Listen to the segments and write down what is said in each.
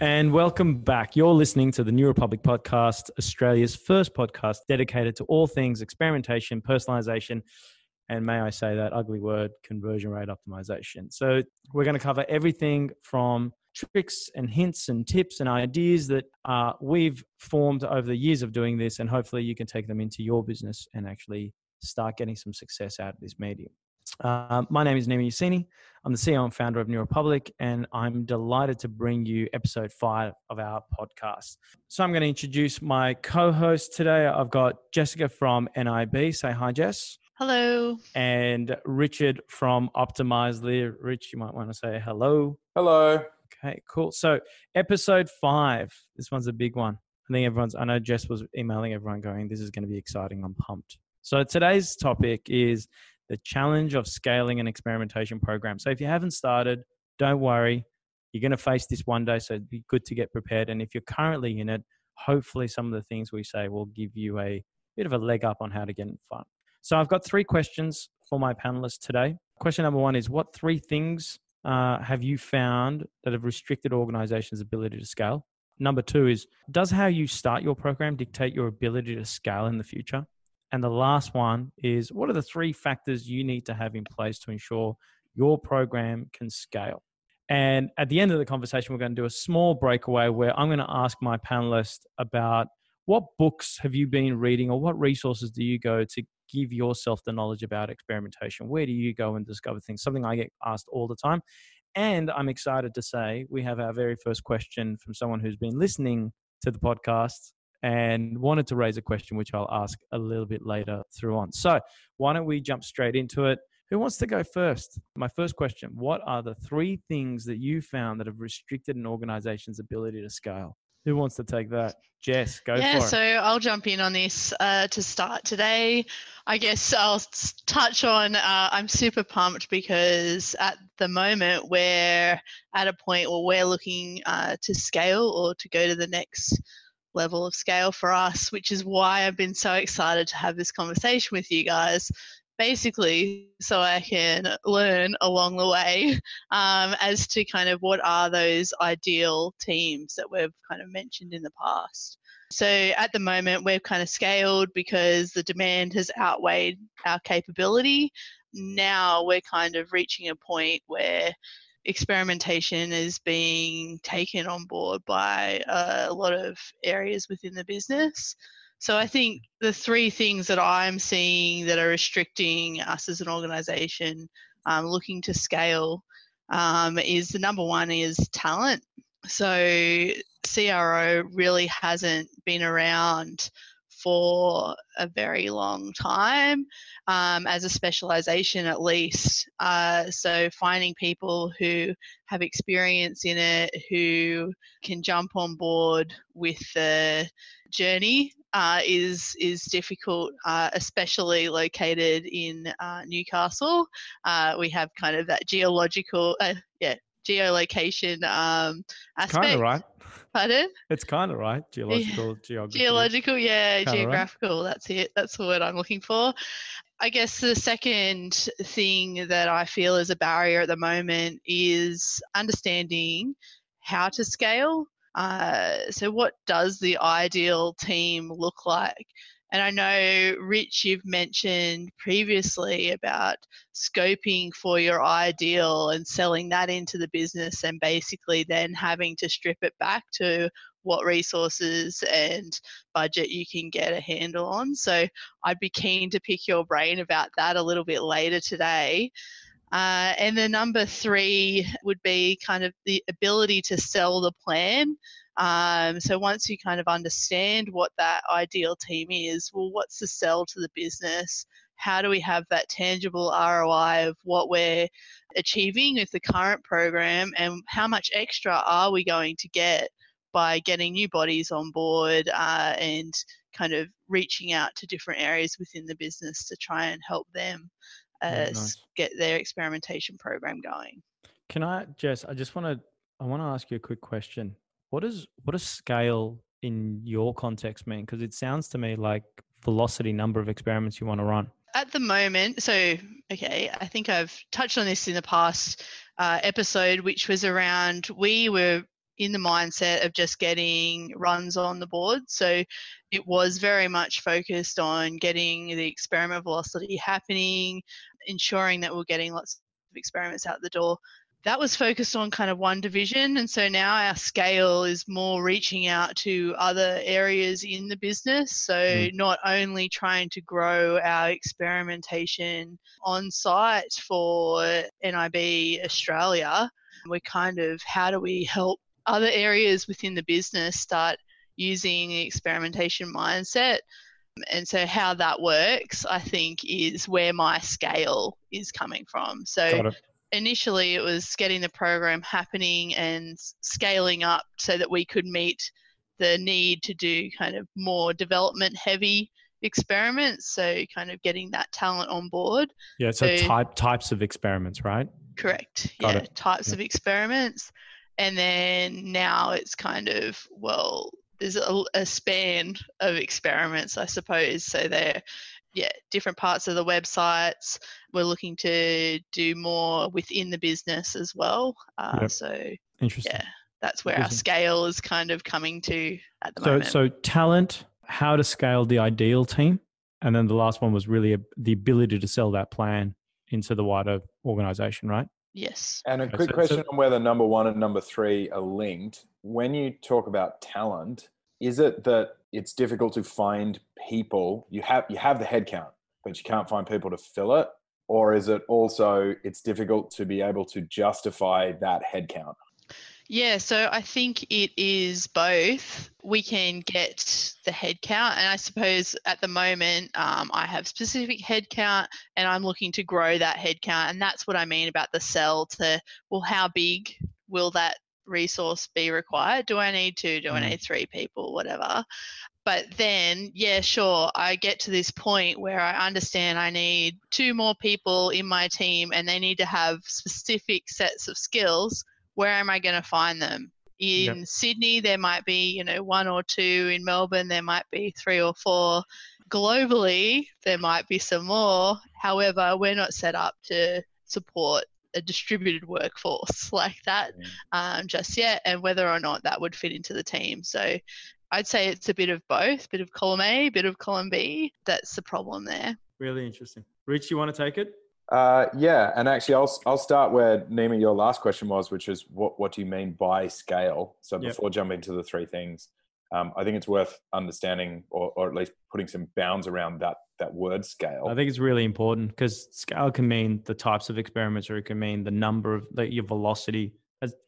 And welcome back. You're listening to the NewRepublique podcast, Australia's first podcast dedicated to all things experimentation, personalization, and may I say that ugly word, conversion rate optimization. So, we're going to cover everything from tricks and hints and tips and ideas that uh, we've formed over the years of doing this, and hopefully you can take them into your business and actually start getting some success out of this medium. Uh, my name is Nima Yassini. I'm the CEO and founder of NewRepublique, and I'm delighted to bring you episode five of our podcast. So, I'm going to introduce my co host today. I've got Jessica from NIB. Say hi, Jess. Hello. And Richard from Optimizely. Rich, you might want to say hello. Hello. Okay, cool. So, episode five. This one's a big one. I think everyone's, I know Jess was emailing everyone going, this is going to be exciting. I'm pumped. So, today's topic is the challenge of scaling an experimentation program. So if you haven't started, don't worry. You're going to face this one day, so it'd be good to get prepared. And if you're currently in it, hopefully some of the things we say will give you a bit of a leg up on how to get in front. So I've got three questions for my panelists today. Question number one is What three things uh, have you found that have restricted organizations' ability to scale? Number two is Does how you start your program dictate your ability to scale in the future? And the last one is what are the three factors you need to have in place to ensure your program can scale? And at the end of the conversation, we're going to do a small breakaway where I'm going to ask my panelists about what books have you been reading or what resources do you go to give yourself the knowledge about experimentation? Where do you go and discover things? Something I get asked all the time. And I'm excited to say we have our very first question from someone who's been listening to the podcast and wanted to raise a question, which I'll ask a little bit later through on. So, why don't we jump straight into it? Who wants to go first? My first question What are the three things that you found that have restricted an organization's ability to scale? Who wants to take that? Jess, go yeah, for it. Yeah, so I'll jump in on this uh, to start today. I guess I'll touch on uh, I'm super pumped because at the moment we're at a point where we're looking uh, to scale or to go to the next level of scale for us, which is why I've been so excited to have this conversation with you guys. Basically, so I can learn along the way um, as to kind of what are those ideal teams that we've kind of mentioned in the past. So at the moment, we've kind of scaled because the demand has outweighed our capability. Now we're kind of reaching a point where experimentation is being taken on board by a lot of areas within the business. So I think the three things that I'm seeing that are restricting us as an organization um, looking to scale um, is the number one is talent. So CRO really hasn't been around for a very long time um, as a specialization at least. Uh, so finding people who have experience in it, who can jump on board with the journey uh, is is difficult, uh, especially located in uh, Newcastle. Uh, we have kind of that geological, uh, yeah, geolocation um, aspect. Kind of right. Pardon? It's kind of right. Geological, geography. Geological, yeah, Kinda right. geographical. That's it. That's the word I'm looking for. I guess the second thing that I feel is a barrier at the moment is understanding how to scale. Uh, so, what does the ideal team look like? And I know, Rich, you've mentioned previously about scoping for your ideal and selling that into the business, and basically then having to strip it back to what resources and budget you can get a handle on. So I'd be keen to pick your brain about that a little bit later today. Uh, and the number three would be kind of the ability to sell the plan. Um, so once you kind of understand what that ideal team is, well, what's the sell to the business? How do we have that tangible ROI of what we're achieving with the current program, and how much extra are we going to get by getting new bodies on board uh, and kind of reaching out to different areas within the business to try and help them uh, nice. get their experimentation program going. Can I, Jess? I just want to. I want to ask you a quick question. What does what does scale in your context mean? Because it sounds to me like velocity number of experiments you want to run. At the moment, so okay, I think I've touched on this in the past uh, episode, which was around we were in the mindset of just getting runs on the board. So it was very much focused on getting the experiment velocity happening, ensuring that we're getting lots of experiments out the door that was focused on kind of one division. And so now our scale is more reaching out to other areas in the business. So mm. not only trying to grow our experimentation on site for NIB Australia, we're kind of how do we help other areas within the business start using the experimentation mindset and so how that works i think is where my scale is coming from. So initially it was getting the program happening and scaling up so that we could meet the need to do kind of more development heavy experiments so kind of getting that talent on board. Yeah so, so type types of experiments right? Correct. Got yeah it. types of experiments. And then now it's kind of well there's a, a span of experiments i suppose so they're yeah, different parts of the websites. We're looking to do more within the business as well. Uh, yep. So, interesting. Yeah, that's where our scale is kind of coming to at the so, moment. So, talent, how to scale the ideal team, and then the last one was really a, the ability to sell that plan into the wider organization, right? Yes. And a quick so, question on whether number one and number three are linked. When you talk about talent, is it that it's difficult to find people you have you have the headcount but you can't find people to fill it or is it also it's difficult to be able to justify that headcount yeah, so I think it is both. We can get the headcount, and I suppose at the moment um, I have specific headcount, and I'm looking to grow that headcount, and that's what I mean about the sell to well, how big will that resource be required? Do I need two? Do I mm. need three people? Whatever. But then, yeah, sure, I get to this point where I understand I need two more people in my team and they need to have specific sets of skills. Where am I going to find them? In yep. Sydney, there might be, you know, one or two. In Melbourne, there might be three or four. Globally, there might be some more. However, we're not set up to support a distributed workforce like that um, just yet, and whether or not that would fit into the team. So I'd say it's a bit of both, bit of column A, bit of column B. That's the problem there. Really interesting. Rich, you want to take it? Uh, yeah, and actually, I'll I'll start where Nima, your last question was, which is what what do you mean by scale? So before yep. jumping to the three things, um, I think it's worth understanding, or, or at least putting some bounds around that that word scale. I think it's really important because scale can mean the types of experiments, or it can mean the number of the, your velocity.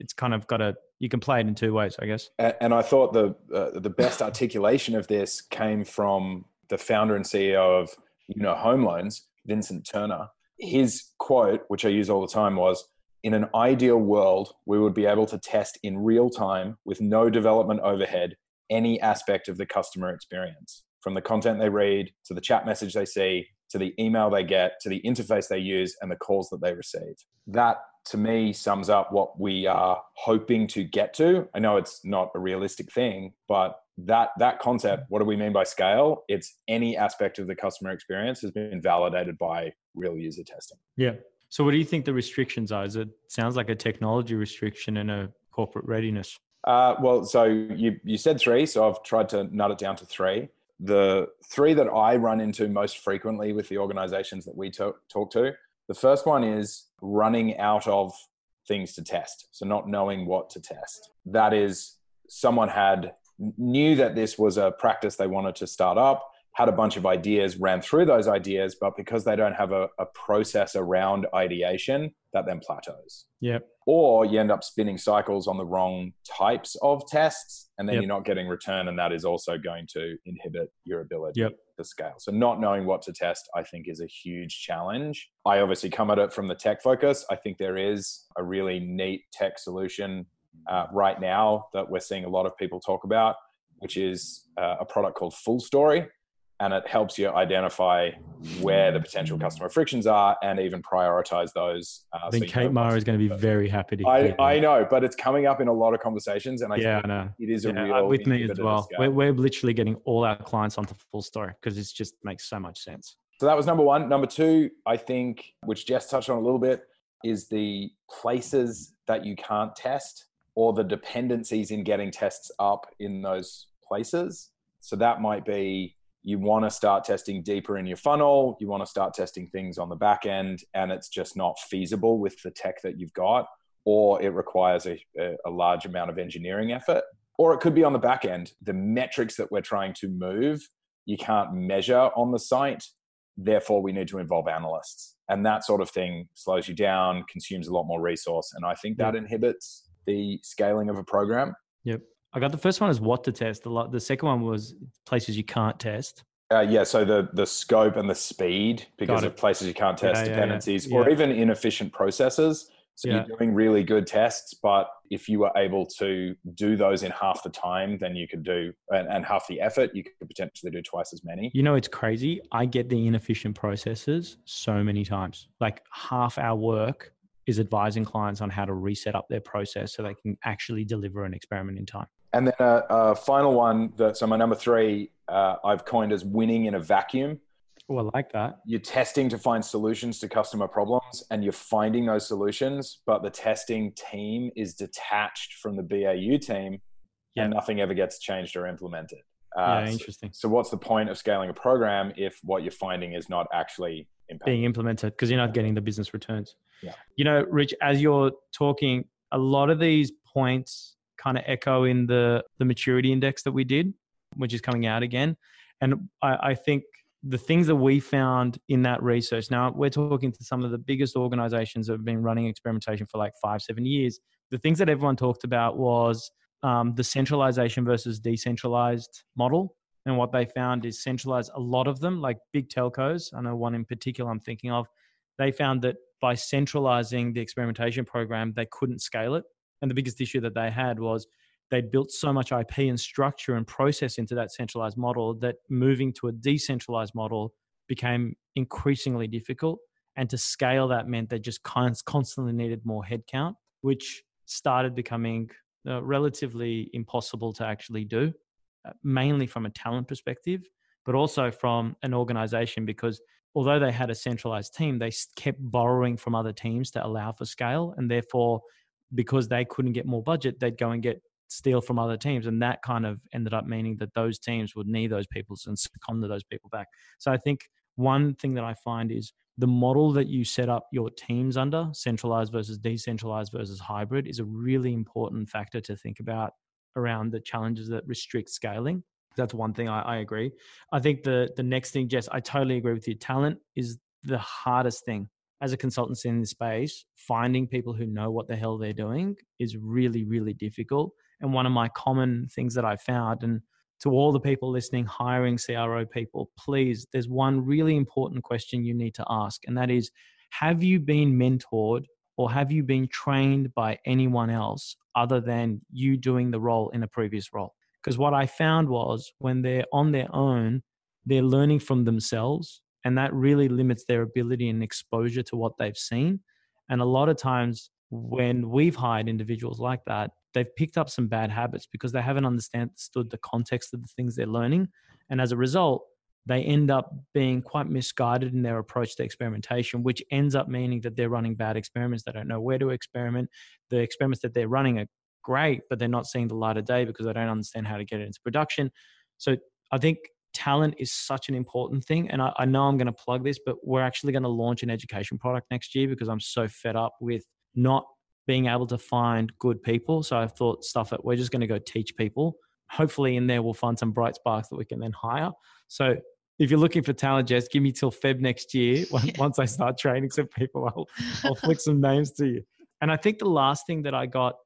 It's kind of got a you can play it in two ways, I guess. And, and I thought the uh, the best articulation of this came from the founder and CEO of uno Home Loans, Vincent Turner. His quote, which I use all the time, was in an ideal world, we would be able to test in real time with no development overhead any aspect of the customer experience from the content they read to the chat message they see to the email they get to the interface they use and the calls that they receive. That to me sums up what we are hoping to get to. I know it's not a realistic thing, but that that concept, what do we mean by scale? It's any aspect of the customer experience has been validated by real user testing. Yeah. So what do you think the restrictions are? Is it sounds like a technology restriction and a corporate readiness? Uh, well, so you, you said three, so I've tried to nut it down to three. The three that I run into most frequently with the organizations that we talk, talk to, the first one is running out of things to test. So not knowing what to test. That is, someone had knew that this was a practice they wanted to start up had a bunch of ideas, ran through those ideas, but because they don't have a, a process around ideation, that then plateaus. Yep. Or you end up spinning cycles on the wrong types of tests, and then yep. you're not getting return, and that is also going to inhibit your ability yep. to scale. So, not knowing what to test, I think, is a huge challenge. I obviously come at it from the tech focus. I think there is a really neat tech solution uh, right now that we're seeing a lot of people talk about, which is uh, a product called FullStory and it helps you identify where the potential customer frictions are and even prioritize those. Uh, I think so Kate Mara is going to be very happy to I, I know, but it's coming up in a lot of conversations, and I yeah, I know. it is yeah, a real with me as well. We're, we're literally getting all our clients onto FullStory because it just makes so much sense. So that was number one. Number two, I think, which Jess touched on a little bit, is the places that you can't test or the dependencies in getting tests up in those places. So that might be you want to start testing deeper in your funnel, you want to start testing things on the back end, and it's just not feasible with the tech that you've got, or it requires a, a large amount of engineering effort. Or it could be on the back end. The metrics that we're trying to move, you can't measure on the site. Therefore, we need to involve analysts. And that sort of thing slows you down, consumes a lot more resource. And I think that inhibits the scaling of a program. Yep. I got the first one is what to test. The, the second one was places you can't test. Uh, yeah, so the the scope and the speed because of places you can't test yeah, dependencies yeah, yeah. or even inefficient processes. So you're doing really good tests, but if you were able to do those in half the time, then you could do and, and half the effort, you could potentially do twice as many. You know, it's crazy. I get the inefficient processes so many times. Like half our work is advising clients on how to reset up their process so they can actually deliver an experiment in time. And then a, a final one that so my number three uh, I've coined as winning in a vacuum. Oh, I like that. You're testing to find solutions to customer problems and you're finding those solutions, but the testing team is detached from the BAU team yeah. and nothing ever gets changed or implemented. Uh, yeah, interesting. So, so, what's the point of scaling a program if what you're finding is not actually being implemented because you're not getting the business returns? Yeah. You know, Rich, as you're talking, a lot of these points kind of echo in the the maturity index that we did, which is coming out again. And I, I think the things that we found in that research now we're talking to some of the biggest organizations that have been running experimentation for like five seven years. The things that everyone talked about was um, the centralization versus decentralized model. And what they found is centralized a lot of them like big telcos. I know one in particular i'm thinking of. They found that by centralizing the experimentation program they couldn't scale it and the biggest issue that they had was they'd built so much IP and structure and process into that centralized model that moving to a decentralized model became increasingly difficult. And to scale that meant they just constantly needed more headcount, which started becoming uh, relatively impossible to actually do, uh, mainly from a talent perspective, but also from an organization because although they had a centralized team, they kept borrowing from other teams to allow for scale. And therefore, because they couldn't get more budget, they'd go and get steal from other teams. And that kind of ended up meaning that those teams would need those people and succumb to those people back. So I think one thing that I find is the model that you set up your teams under, centralized versus decentralized versus hybrid, is a really important factor to think about around the challenges that restrict scaling. That's one thing I, I agree. I think the the next thing, Jess, I totally agree with you. Talent is the hardest thing as a consultancy in this space, finding people who know what the hell they're doing is really, really difficult. And one of my common things that I found, and to all the people listening, hiring CRO people, please, there's one really important question you need to ask, and that is Have you been mentored or have you been trained by anyone else other than you doing the role in a previous role? Because what I found was when they're on their own, they're learning from themselves and that really limits their ability and exposure to what they've seen. And a lot of times when we've hired individuals like that they've picked up some bad habits because they haven't understood the context of the things they're learning. And as a result they end up being quite misguided in their approach to experimentation which ends up meaning that they're running bad experiments. They don't know where to experiment. The experiments that they're running are great but they're not seeing the light of day because they don't understand how to get it into production. So i think talent is such an important thing. And I, I know I'm going to plug this, but we're actually going to launch an education product next year because I'm so fed up with not being able to find good people. So I've thought stuff that we're just going to go teach people. Hopefully, in there, we'll find some bright sparks that we can then hire. So if you're looking for talent, Jess, give me till Feb next year. Once I start training some people, I'll, I'll flick some names to you. And I think the last thing that I got,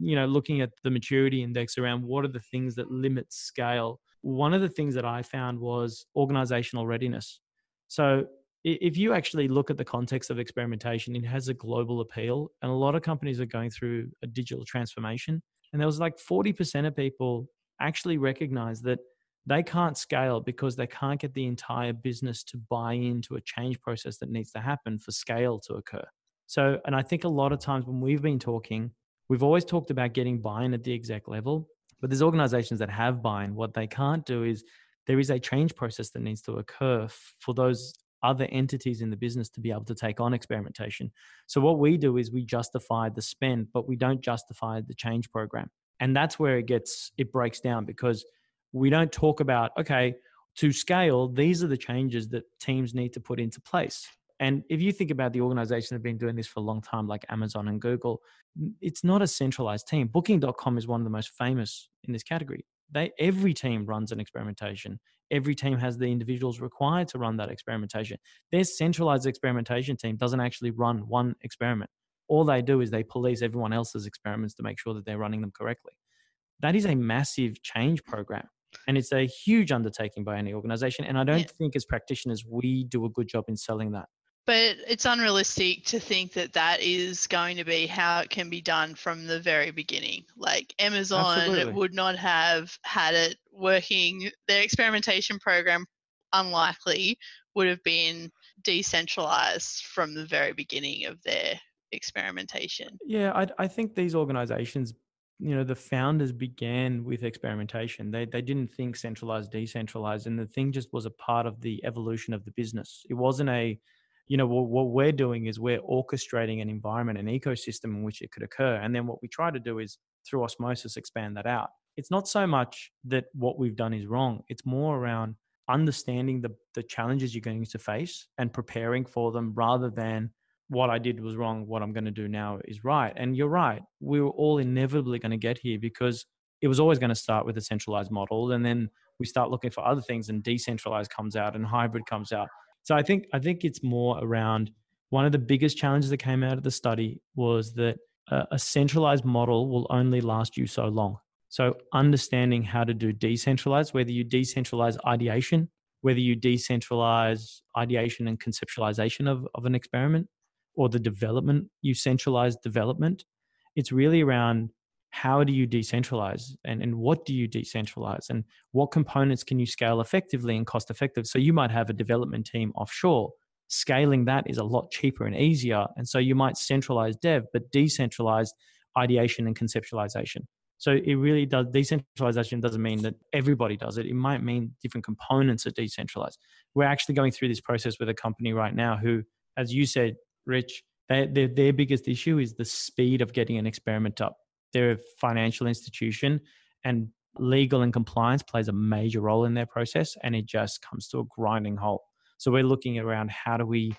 you know, looking at the maturity index around what are the things that limit scale one of the things that I found was organizational readiness. So if you actually look at the context of experimentation, it has a global appeal, and a lot of companies are going through a digital transformation. And there was like 40% of people actually recognize that they can't scale because they can't get the entire business to buy into a change process that needs to happen for scale to occur. So, and I think a lot of times when we've been talking, we've always talked about getting buy in at the exec level, but there's organizations that have buy in. What they can't do is there is a change process that needs to occur for those other entities in the business to be able to take on experimentation. So, what we do is we justify the spend, but we don't justify the change program. And that's where it gets, it breaks down because we don't talk about, okay, to scale, these are the changes that teams need to put into place. And if you think about the organizations that have been doing this for a long time, like Amazon and Google, it's not a centralized team. Booking.com is one of the most famous in this category. They every team runs an experimentation. Every team has the individuals required to run that experimentation. Their centralized experimentation team doesn't actually run one experiment. All they do is they police everyone else's experiments to make sure that they're running them correctly. That is a massive change program and it's a huge undertaking by any organization and i don't yeah. think as practitioners we do a good job in selling that but it's unrealistic to think that that is going to be how it can be done from the very beginning. Like amazon Absolutely. would not have had it working. Their experimentation program unlikely would have been decentralized from the very beginning of their experimentation. Yeah i, I think these organizations you know the founders began with experimentation. They they didn't think centralized decentralized and the thing just was a part of the evolution of the business. It wasn't a you know what, what we're doing is we're orchestrating an environment an ecosystem in which it could occur and then what we try to do is through osmosis expand that out it's not so much that what we've done is wrong it's more around understanding the the challenges you're going to face and preparing for them rather than what I did was wrong, what I'm going to do now is right. And you're right. We were all inevitably going to get here because it was always going to start with a centralized model. And then we start looking for other things and decentralized comes out and hybrid comes out. So I think, I think it's more around one of the biggest challenges that came out of the study was that a, a centralized model will only last you so long. So understanding how to do decentralized, whether you decentralize ideation, whether you decentralize ideation and conceptualization of, of an experiment, or the development, you centralize development. It's really around how do you decentralize and, and what do you decentralize and what components can you scale effectively and cost effective. So you might have a development team offshore. Scaling that is a lot cheaper and easier. And so you might centralize dev, but decentralize ideation and conceptualization. So it really does decentralization doesn't mean that everybody does it. It might mean different components are decentralized. We're actually going through this process with a company right now who, as you said, Rich, they, their, their biggest issue is the speed of getting an experiment up. They're a financial institution and legal and compliance plays a major role in their process and it just comes to a grinding halt. So we're looking around how do we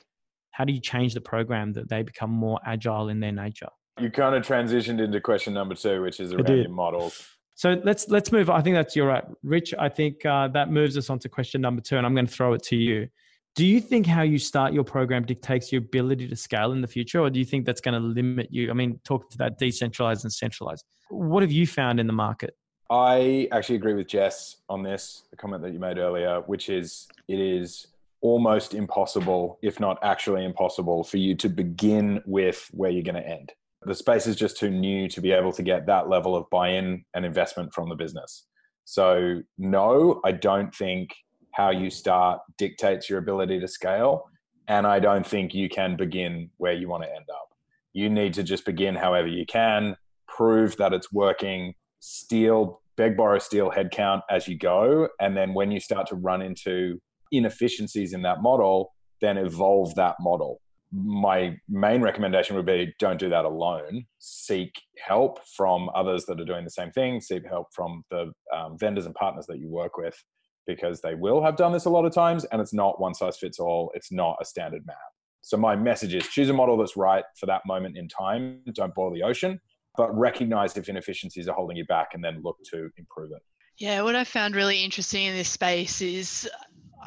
how do you change the program that they become more agile in their nature? You kind of transitioned into question number two, which is around your models. So let's let's move. I think that's you're right, Rich. I think uh, that moves us on to question number two, and I'm going to throw it to you. Do you think how you start your program dictates your ability to scale in the future, or do you think that's going to limit you? I mean, talk to that decentralized and centralized. What have you found in the market? I actually agree with Jess on this, the comment that you made earlier, which is it is almost impossible, if not actually impossible, for you to begin with where you're going to end. The space is just too new to be able to get that level of buy in and investment from the business. So, no, I don't think how you start dictates your ability to scale. And I don't think you can begin where you want to end up. You need to just begin however you can, prove that it's working, steal, beg, borrow, steal headcount as you go. And then when you start to run into inefficiencies in that model, then evolve that model. My main recommendation would be don't do that alone. Seek help from others that are doing the same thing. Seek help from the um, vendors and partners that you work with because they will have done this a lot of times and it's not one size fits all. It's not a standard map. So my message is choose a model that's right for that moment in time. Don't boil the ocean, but recognize if inefficiencies are holding you back and then look to improve it. Yeah, what I found really interesting in this space is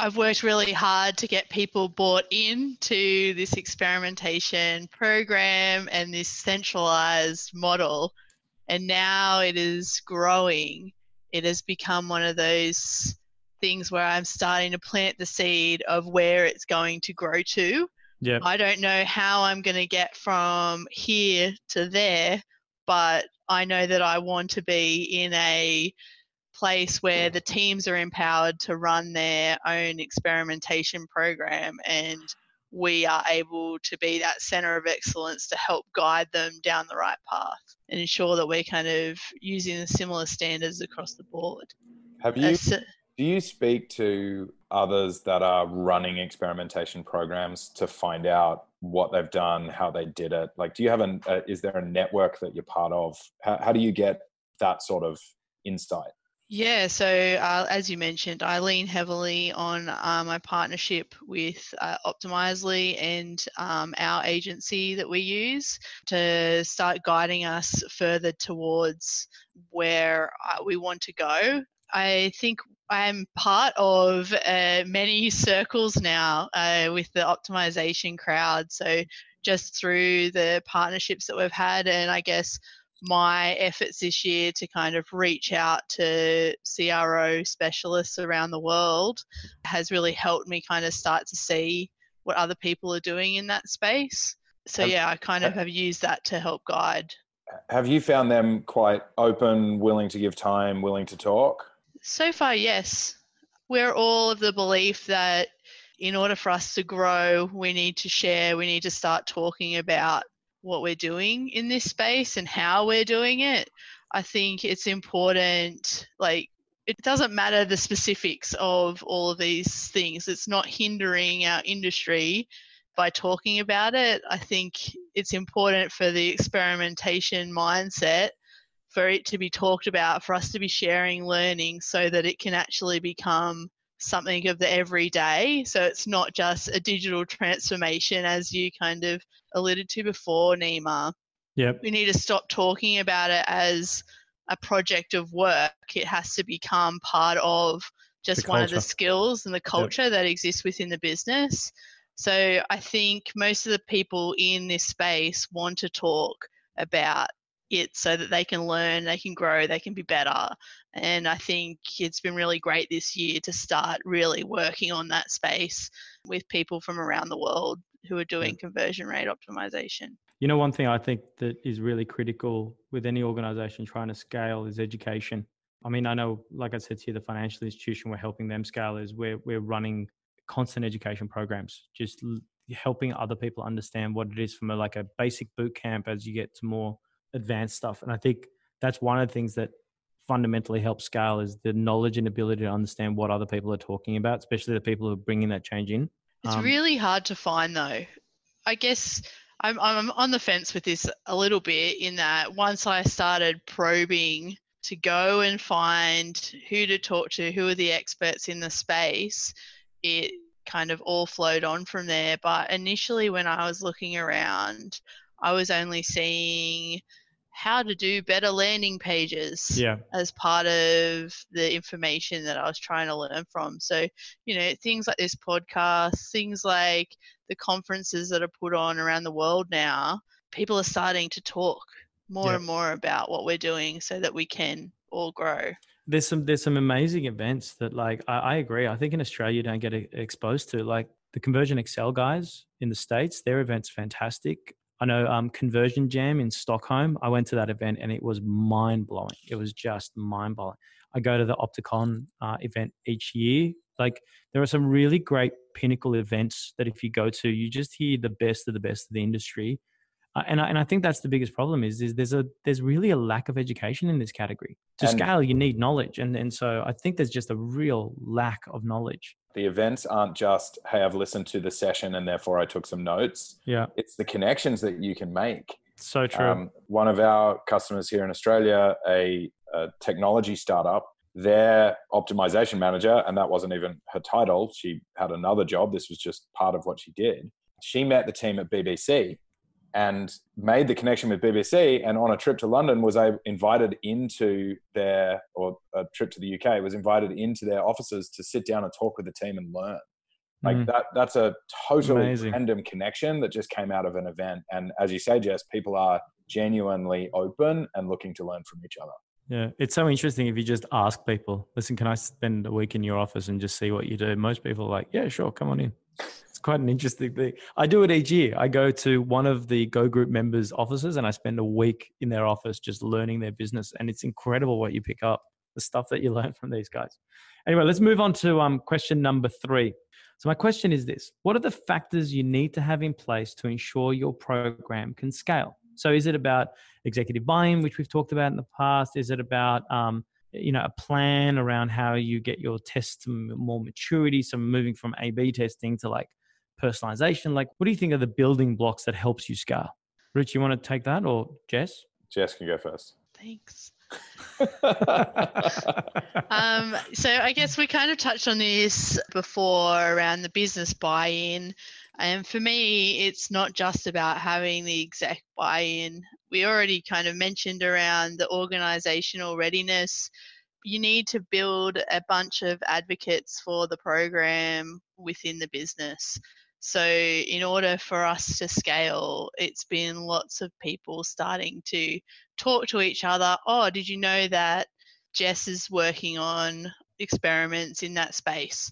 I've worked really hard to get people bought into this experimentation program and this centralized model. And now it is growing. It has become one of those things where I'm starting to plant the seed of where it's going to grow to. Yeah. I don't know how I'm going to get from here to there, but I know that I want to be in a place where the teams are empowered to run their own experimentation program and we are able to be that center of excellence to help guide them down the right path and ensure that we're kind of using similar standards across the board. Have you? Do you speak to others that are running experimentation programs to find out what they've done, how they did it? Like, do you have an? Uh, is there a network that you're part of? How, how do you get that sort of insight? Yeah, so uh, as you mentioned, I lean heavily on uh, my partnership with uh, Optimizely and um, our agency that we use to start guiding us further towards where uh, we want to go. I think I'm part of uh, many circles now uh, with the optimization crowd. So just through the partnerships that we've had, and I guess my efforts this year to kind of reach out to CRO specialists around the world has really helped me kind of start to see what other people are doing in that space. So have, yeah, I kind of have used that to help guide. Have you found them quite open, willing to give time, willing to talk? So far, yes. We're all of the belief that in order for us to grow, we need to share, we need to start talking about what we're doing in this space and how we're doing it. I think it's important, like, it doesn't matter the specifics of all of these things. It's not hindering our industry by talking about it. I think it's important for the experimentation mindset for it to be talked about, for us to be sharing learning so that it can actually become something of the everyday. So it's not just a digital transformation, as you kind of alluded to before, Nima. Yep. We need to stop talking about it as a project of work. It has to become part of just one of the skills and the culture yep. that exists within the business. So I think most of the people in this space want to talk about it so that they can learn, they can grow, they can be better. And I think it's been really great this year to start really working on that space with people from around the world who are doing conversion rate optimization. You know, one thing I think that is really critical with any organization trying to scale is education. I mean, I know, like I said to you, the financial institution, we're helping them scale is we're, we're running constant education programs, just helping other people understand what it is from a, like a basic boot camp as you get to more advanced stuff. And I think that's one of the things that fundamentally helps scale is the knowledge and ability to understand what other people are talking about, especially the people who are bringing that change in. It's um, really hard to find though. I guess I'm, I'm on the fence with this a little bit in that once I started probing to go and find who to talk to, who are the experts in the space, it kind of all flowed on from there. But initially, when I was looking around, I was only seeing how to do better landing pages yeah. as part of the information that I was trying to learn from. So, you know, things like this podcast, things like the conferences that are put on around the world now, people are starting to talk more yeah. and more about what we're doing so that we can all grow. There's some there's some amazing events that like I, I agree. I think in Australia you don't get exposed to like the ConversionXL guys in the states. Their events fantastic. I know um, Conversion Jam in Stockholm. I went to that event and it was mind blowing. It was just mind blowing. I go to the Opticon uh, event each year. Like there are some really great pinnacle events that if you go to, you just hear the best of the best of the industry. Uh, and I, and I think that's the biggest problem is is there's a there's really a lack of education in this category. To and scale, you need knowledge, and and so I think there's just a real lack of knowledge the events aren't just hey i've listened to the session and therefore i took some notes. Yeah. It's the connections that you can make. So true. Um, one of our customers here in australia a, a, technology startup their optimization manager and that wasn't even her title she had another job this was just part of what she did. She met the team at bbc and made the connection with BBC. And on a trip to London, was I invited into their or a trip to the UK was invited into their offices to sit down and talk with the team and learn. Like mm. that, that's a totally Amazing. random connection that just came out of an event. And as you say, Jess, people are genuinely open and looking to learn from each other. Yeah, it's so interesting if you just ask people, listen, can I spend a week in your office and just see what you do? Most people are like, yeah, sure, come on in it's quite an interesting thing. I do it each year. I go to one of the Go Group members' offices and I spend a week in their office just learning their business. And it's incredible what you pick up. the stuff that you learn from these guys. Anyway, let's move on to um, question number three. So, my question is this What are the factors you need to have in place to ensure your program can scale? So, is it about executive buy in, which we've talked about in the past? Is it about um, you know a plan around how you get your tests to more maturity so moving from a b testing to like personalization? Like what do you think are the building blocks that helps you scale? Rich you want to take that or jess? Jess can go first. Thanks. Um, so I guess we kind of touched on this before around the business buy-in. And for me, it's not just about having the exec buy-in. We already kind of mentioned around the organizational readiness. You need to build a bunch of advocates for the program within the business. So, in order for us to scale, it's been lots of people starting to talk to each other. Oh, did you know that Jess is working on experiments in that space?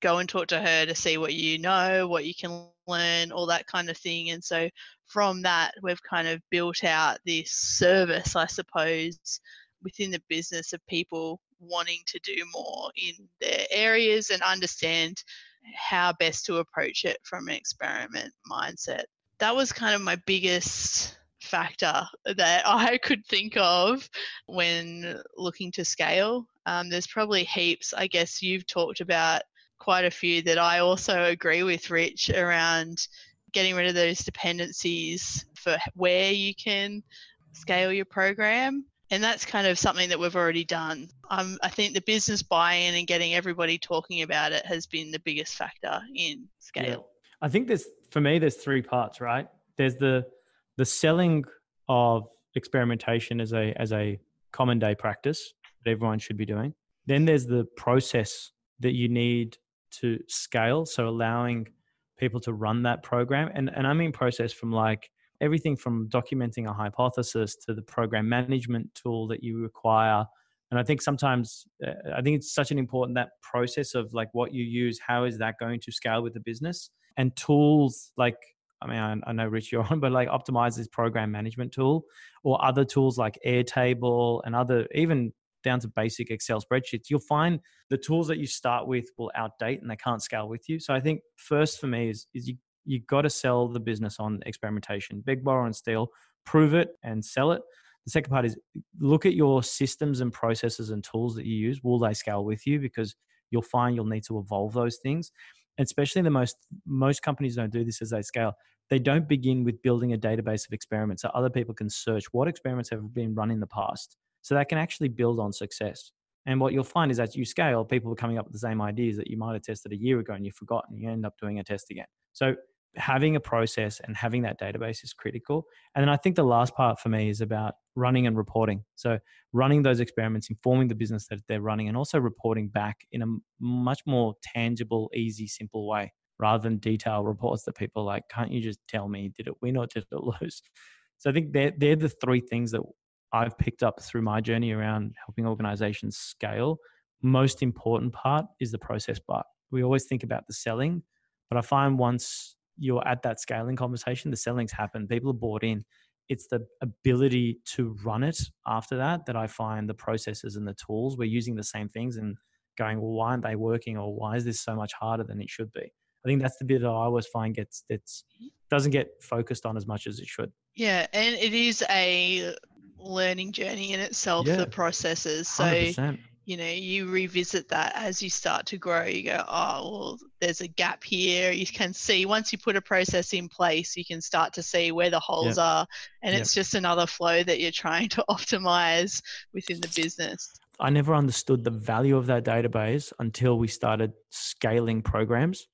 Go and talk to her to see what you know, what you can learn, all that kind of thing. And so, from that, we've kind of built out this service, I suppose, within the business of people wanting to do more in their areas and understand how best to approach it from an experiment mindset. That was kind of my biggest factor that I could think of when looking to scale. Um, there's probably heaps. I guess you've talked about quite a few that I also agree with, Rich, around getting rid of those dependencies for where you can scale your program and that's kind of something that we've already done. Um, I think the business buy-in and getting everybody talking about it has been the biggest factor in scale. Yeah. I think there's for me there's three parts, right? There's the the selling of experimentation as a as a common day practice that everyone should be doing. Then there's the process that you need to scale, so allowing people to run that program, and and I mean process from like everything from documenting a hypothesis to the program management tool that you require and i think sometimes uh, i think it's such an important that process of like what you use how is that going to scale with the business and tools like i mean i, I know rich you're on but like Optimizely's program management tool or other tools like airtable and other even down to basic excel spreadsheets you'll find the tools that you start with will outdate and they can't scale with you so i think first for me is, is you you got to sell the business on experimentation. Big borrow, and steal. Prove it and sell it. The second part is look at your systems and processes and tools that you use. Will they scale with you? Because you'll find you'll need to evolve those things. Especially the most most companies don't do this as they scale. They don't begin with building a database of experiments so other people can search what experiments have been run in the past. So they can actually build on success. And what you'll find is as you scale, people are coming up with the same ideas that you might have tested a year ago and you've forgotten. You end up doing a test again. So having a process and having that database is critical. And then I think the last part for me is about running and reporting. So running those experiments, informing the business that they're running, and also reporting back in a much more tangible, easy, simple way rather than detailed reports that people like, can't you just tell me, did it win or did it lose? So I think they're, they're the three things that I've picked up through my journey around helping organizations scale. Most important part is the process part. We always think about the selling, but I find once you're at that scaling conversation, the selling's happened, people are bought in. It's the ability to run it after that that I find the processes and the tools we're using the same things and going, well, why aren't they working or why is this so much harder than it should be? I think that's the bit that I always find gets that's doesn't get focused on as much as it should. Yeah, and it is a learning journey in itself. Yeah. The processes, so 100% you know you revisit that as you start to grow you go oh well there's a gap here. You can see once you put a process in place you can start to see where the holes are and it's just another flow that you're trying to optimize within the business. I never understood the value of that database until we started scaling programs.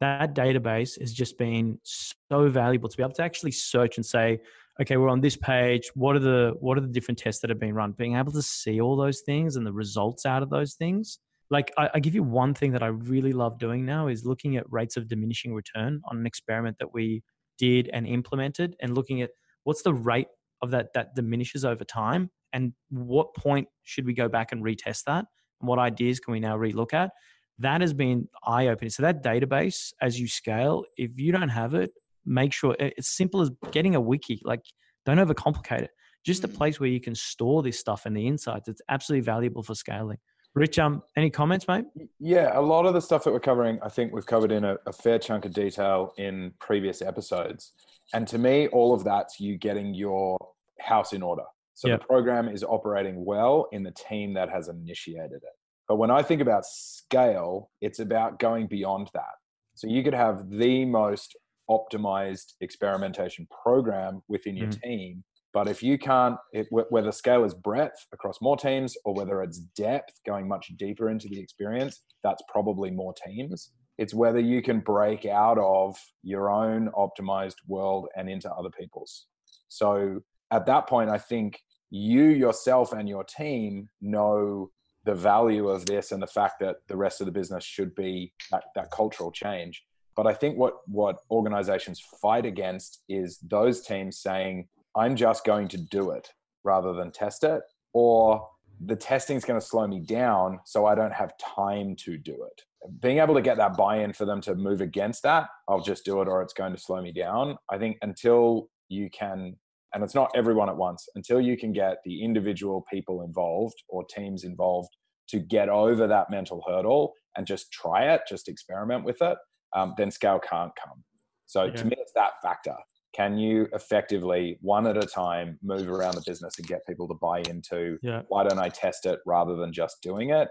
That database has just been so valuable to be able to actually search and say okay, we're on this page. What are the what are the different tests that have been run? Being able to see all those things and the results out of those things. Like I, I give you one thing that I really love doing now is looking at rates of diminishing return on an experiment that we did and implemented, and looking at what's the rate of that that diminishes over time, and what point should we go back and retest that, and what ideas can we now relook at. That has been eye opening. So that database, as you scale, if you don't have it, make sure it's simple as getting a wiki. Like, don't overcomplicate it. just a Mm. place where you can store this stuff and the insights. It's absolutely valuable for scaling. Rich, um, any comments, mate? Yeah, a lot of the stuff that we're covering, I think we've covered in a, a fair chunk of detail in previous episodes. And to me, all of that's you getting your house in order. So Yep. the program is operating well in the team that has initiated it. But when I think about scale, it's about going beyond that. So you could have the most optimized experimentation program within your mm. team. But if you can't, it, wh- whether scale is breadth across more teams or whether it's depth going much deeper into the experience, that's probably more teams. It's whether you can break out of your own optimized world and into other people's. So at that point, I think you yourself and your team know the value of this and the fact that the rest of the business should be that, that cultural change. But I think what what organizations fight against is those teams saying, I'm just going to do it rather than test it, or the testing is going to slow me down, so I don't have time to do it. Being able to get that buy in for them to move against that, I'll just do it or it's going to slow me down. I think until you can, and it's not everyone at once, until you can get the individual people involved or teams involved to get over that mental hurdle and just try it, just experiment with it, um, then scale can't come. So Yeah. to me, it's that factor. Can you effectively, one at a time, move around the business and get people to buy into Yeah. why don't I test it rather than just doing it?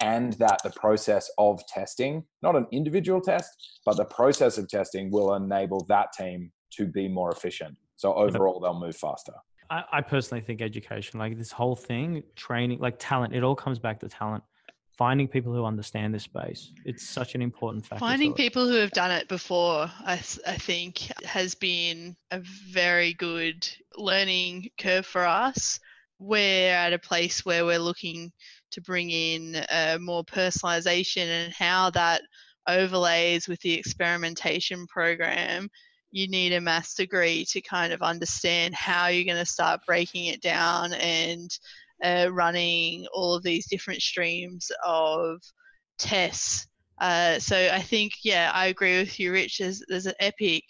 And that the process of testing, not an individual test, but the process of testing will enable that team to be more efficient. So overall, they'll move faster. I, I personally think education, like this whole thing, training, like talent, it all comes back to talent. Finding people who understand this space, it's such an important factor. Finding people who have done it before, I, I think, has been a very good learning curve for us. We're at a place where we're looking to bring in uh, more personalization and how that overlays with the experimentation program. You need a maths degree to kind of understand how you're going to start breaking it down and uh, running all of these different streams of tests. Uh, so I think, yeah, I agree with you, Rich. There's, there's an epic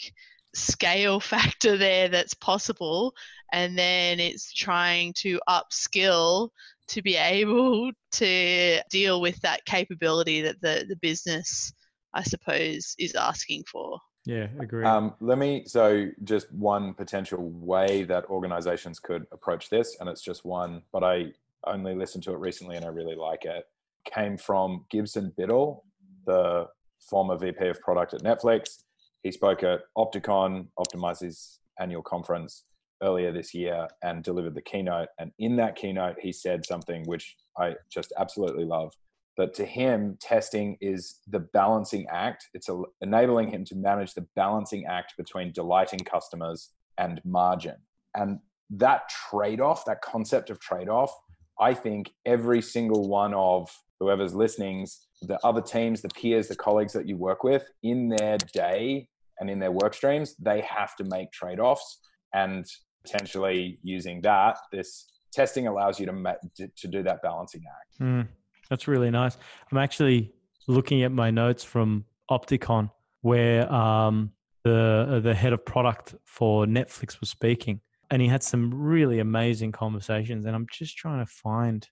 scale factor there that's possible, and then it's trying to upskill to be able to deal with that capability that the, the business, I suppose, is asking for. Yeah, agree. Um, let me, so just one potential way that organizations could approach this, and it's just one, but I only listened to it recently and I really like it, came from Gibson Biddle, the former VP of product at Netflix. He spoke at Opticon, Optimizely's annual conference earlier this year, and delivered the keynote. And in that keynote, he said something which I just absolutely love that to him, testing is the balancing act. It's a, enabling him to manage the balancing act between delighting customers and margin. And that trade off, that concept of trade off, I think every single one of whoever's listening's, the other teams, the peers, the colleagues that you work with in their day and in their work streams, they have to make trade offs. And potentially using that, this testing allows you to, to do that balancing act. Mm, that's really nice. I'm actually looking at my notes from Opticon where um, the the head of product for Netflix was speaking, and he had some really amazing conversations. And I'm just trying to find.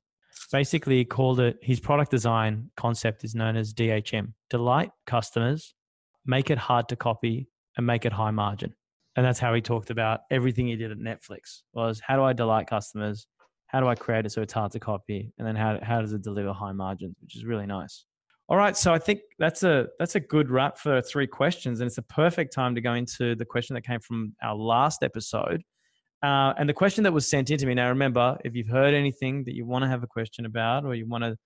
Basically, he called it his product design concept is known as DHM: delight customers, make it hard to copy, and make it high margin. And that's how he talked about everything he did at Netflix was how do I delight customers, how do I create it so it's hard to copy, and then how how does it deliver high margins, which is really nice. All right, so I think that's a that's a good wrap for three questions, and it's a perfect time to go into the question that came from our last episode. Uh, and the question that was sent in to me. Now, remember, if you've heard anything that you want to have a question about or you want to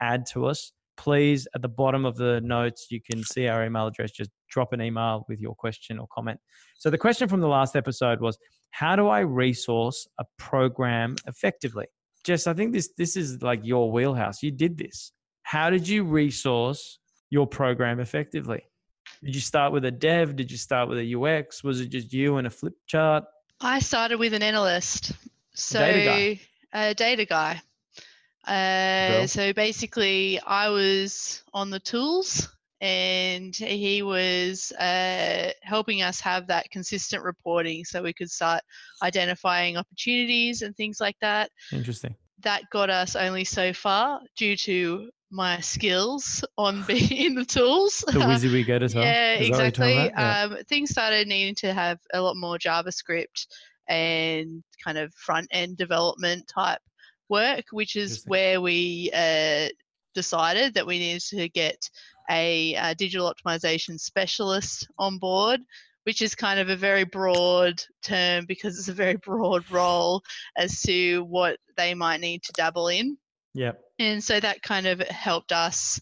add to us, please at the bottom of the notes you can see our email address. Just drop an email with your question or comment. So the question from the last episode was, how do I resource a program effectively? Jess, I think this this is like your wheelhouse. You did this. How did you resource your program effectively? Did you start with a dev? Did you start with a UX? Was it just you and a flip chart? I started with an analyst, so Data a data guy. Uh, so basically, I was on the tools and he was uh, helping us have that consistent reporting so we could start identifying opportunities and things like that. Interesting. That got us only so far due to my skills on being in the tools. The WYSIWYG as well. Yeah, Is that what you're talking exactly. Yeah. Um, things started needing to have a lot more JavaScript and kind of front end development type work, which is where we uh, decided that we needed to get a, uh digital optimization specialist on board. Which is kind of a very broad term because it's a very broad role as to what they might need to dabble in. Yep. And so that kind of helped us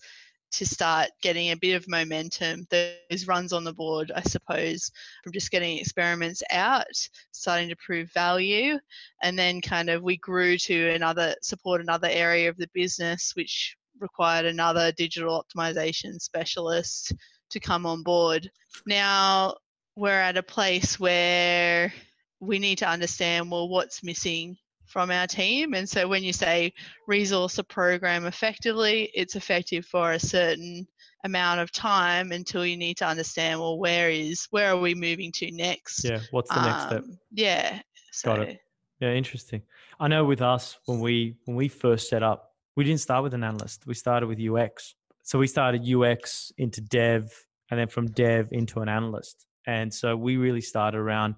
to start getting a bit of momentum. Those runs on the board, I suppose, from just getting experiments out, starting to prove value, and then kind of we grew to another support another area of the business which required another digital optimization specialist to come on board. Now we're at a place where we need to understand well what's missing from our team and so when you say resource a program effectively it's effective for a certain amount of time until you need to understand well where is where are we moving to next Yeah. What's the next step? Um, yeah so Got it. Yeah, interesting. I know with us when we when we first set up, we didn't start with an analyst. We started with UX. So we started UX into dev and then from dev into an analyst. And so we really started around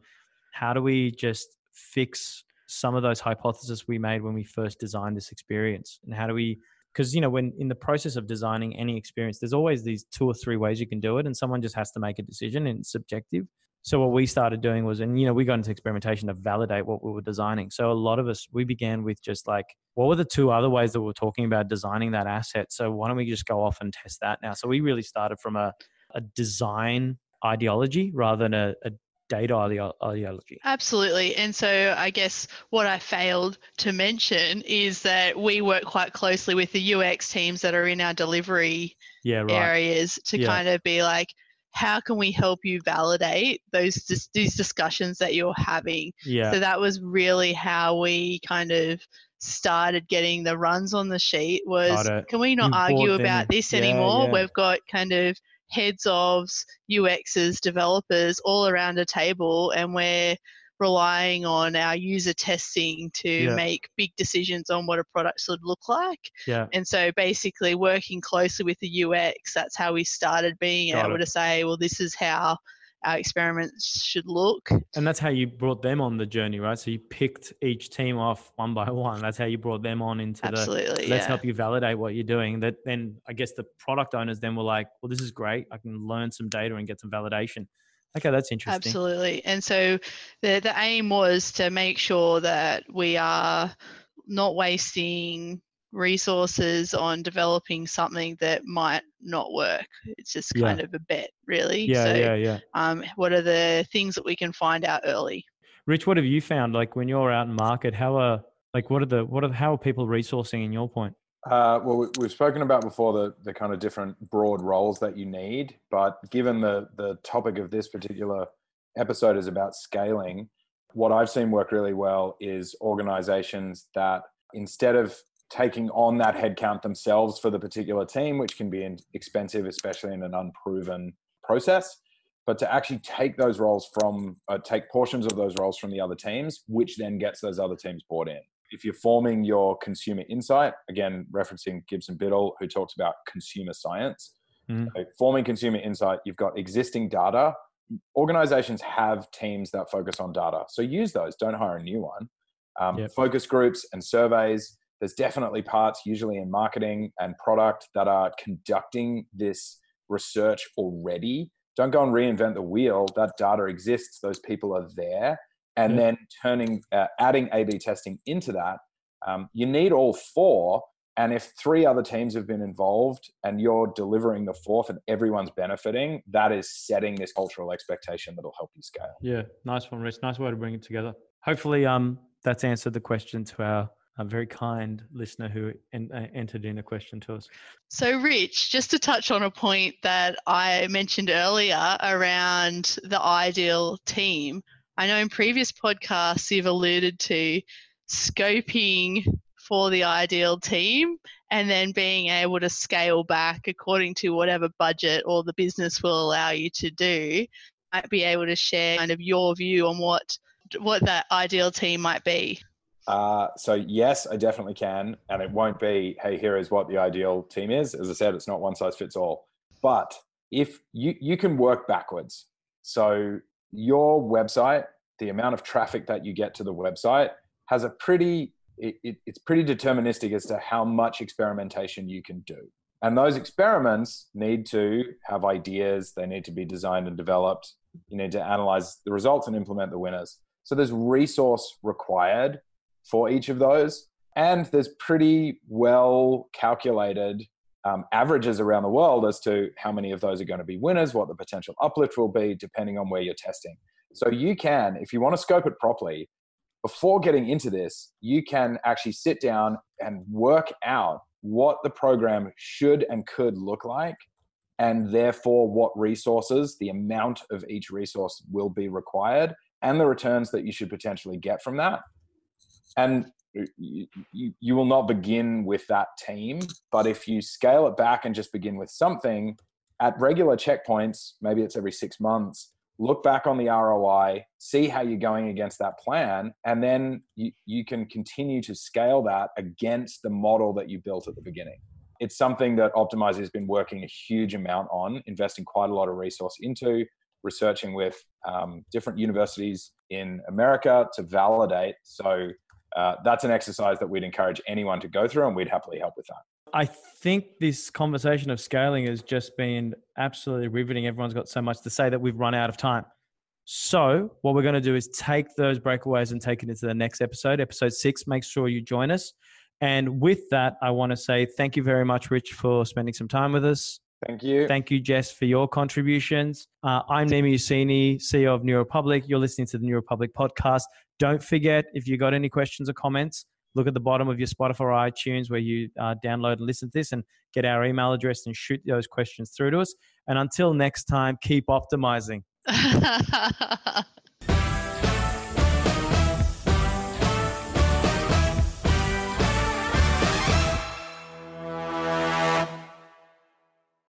how do we just fix some of those hypotheses we made when we first designed this experience and how do we because you know when in the process of designing any experience there's always these two or three ways you can do it and someone just has to make a decision and it's subjective so what we started doing was, and you know, we got into experimentation to validate what we were designing. So a lot of us, we began with just like, what were the two other ways that we we're talking about designing that asset? So why don't we just go off and test that now? So we really started from a, a design ideology rather than a, a data ideology. Absolutely. And so I guess what I failed to mention is that we work quite closely with the UX teams that are in our delivery Yeah, right. areas to Yeah. kind of be like, how can we help you validate those dis- these discussions that you're having? Yeah, So that was really how we kind of started getting the runs on the sheet was can we not argue them about this Yeah, anymore? yeah. We've got kind of heads of UXs, developers all around a table and we're relying on our user testing to Yeah. make big decisions on what a product should look like. yeah, And so basically working closely with the UX, that's how we started being Got able it. to say, well, this is how our experiments should look. and that's how you brought them on the journey, right? So you picked each team off one by one. That's how you brought them on into the Absolutely. let's yeah. help you validate what you're doing that then i guess the product owners then were like well this is great i can learn some data and get some validation okay that's interesting Absolutely. And so the the aim was to make sure that we are not wasting resources on developing something that might not work. It's just Yeah. kind of a bet, really. yeah so yeah yeah um, what are the things that we can find out early? rich what have you found like when you're out in market how are like what are the what are how are people resourcing in your point Uh, well, we- we've spoken about before the, the kind of different broad roles that you need, but given the, the topic of this particular episode is about scaling, what I've seen work really well is organizations that instead of taking on that headcount themselves for the particular team, which can be expensive, especially in an unproven process, but to actually take those roles from, uh, take portions of those roles from the other teams, which then gets those other teams bought in if you're forming your consumer insight, again, referencing Gibson Biddle, who talks about consumer science, Mhm. so forming consumer insight, you've got existing data. Organizations have teams that focus on data. So use those, don't hire a new one. Um, Yep. Focus groups and surveys. There's definitely parts, usually in marketing and product, that are conducting this research already. Don't go and reinvent the wheel. That data exists, those people are there and Yeah. then turning uh, adding a b testing into that um, you need all four. And if three other teams have been involved and you're delivering the fourth and everyone's benefiting that is setting this cultural expectation that'll help you scale. Yeah nice one rich. Nice way to bring it together. Hopefully um that's answered the question to our uh, very kind listener who en- uh, entered in a question to us. So, Rich, just to touch on a point that I mentioned earlier around the ideal team, I know in previous podcasts you've alluded to scoping for the ideal team and then being able to scale back according to whatever budget or the business will allow you to do might be able to share kind of your view on what what that ideal team might be uh, so yes, I definitely can, and it won't be, hey, here is what the ideal team is. As I said, it's not one size fits all. But if you you can work backwards, so your website, the amount of traffic that you get to the website has a pretty it, it, it's pretty deterministic as to how much experimentation you can do. And those experiments need to have ideas, they need to be designed and developed. You need to analyze the results and implement the winners. So there's resource required for each of those. And there's pretty well calculated um, averages around the world as to how many of those are going to be winners, what the potential uplift will be, depending on where you're testing. So you can, if you want to scope it properly, before getting into this, you can actually sit down and work out what the program should and could look like, and therefore what resources, the amount of each resource will be required, and the returns that you should potentially get from that and you, you, will not begin with that team but if you scale it back and just begin with something at regular checkpoints maybe it's every six months look back on the roi see how you're going against that plan and then you, you can continue to scale that against the model that you built at the beginning. It's something that Optimizely has been working a huge amount on investing quite a lot of resource into researching with um, different universities in america to validate. So uh, that's an exercise that we'd encourage anyone to go through and we'd happily help with that. I think this conversation of scaling has just been absolutely riveting. Everyone's got so much to say that we've run out of time. So, what we're going to do is take those breakaways and take it into the next episode, episode six. Make sure you join us. And with that, I want to say thank you very much, Rich, for spending some time with us. Thank you. Thank you, Jess, for your contributions. Uh, I'm Nima Yassini, CEO of NewRepublique. You're listening to the NewRepublique podcast. Don't forget, if you got any questions or comments, look at the bottom of your Spotify or iTunes where you uh, download and listen to this and get our email address and shoot those questions through to us. And until next time, keep optimizing.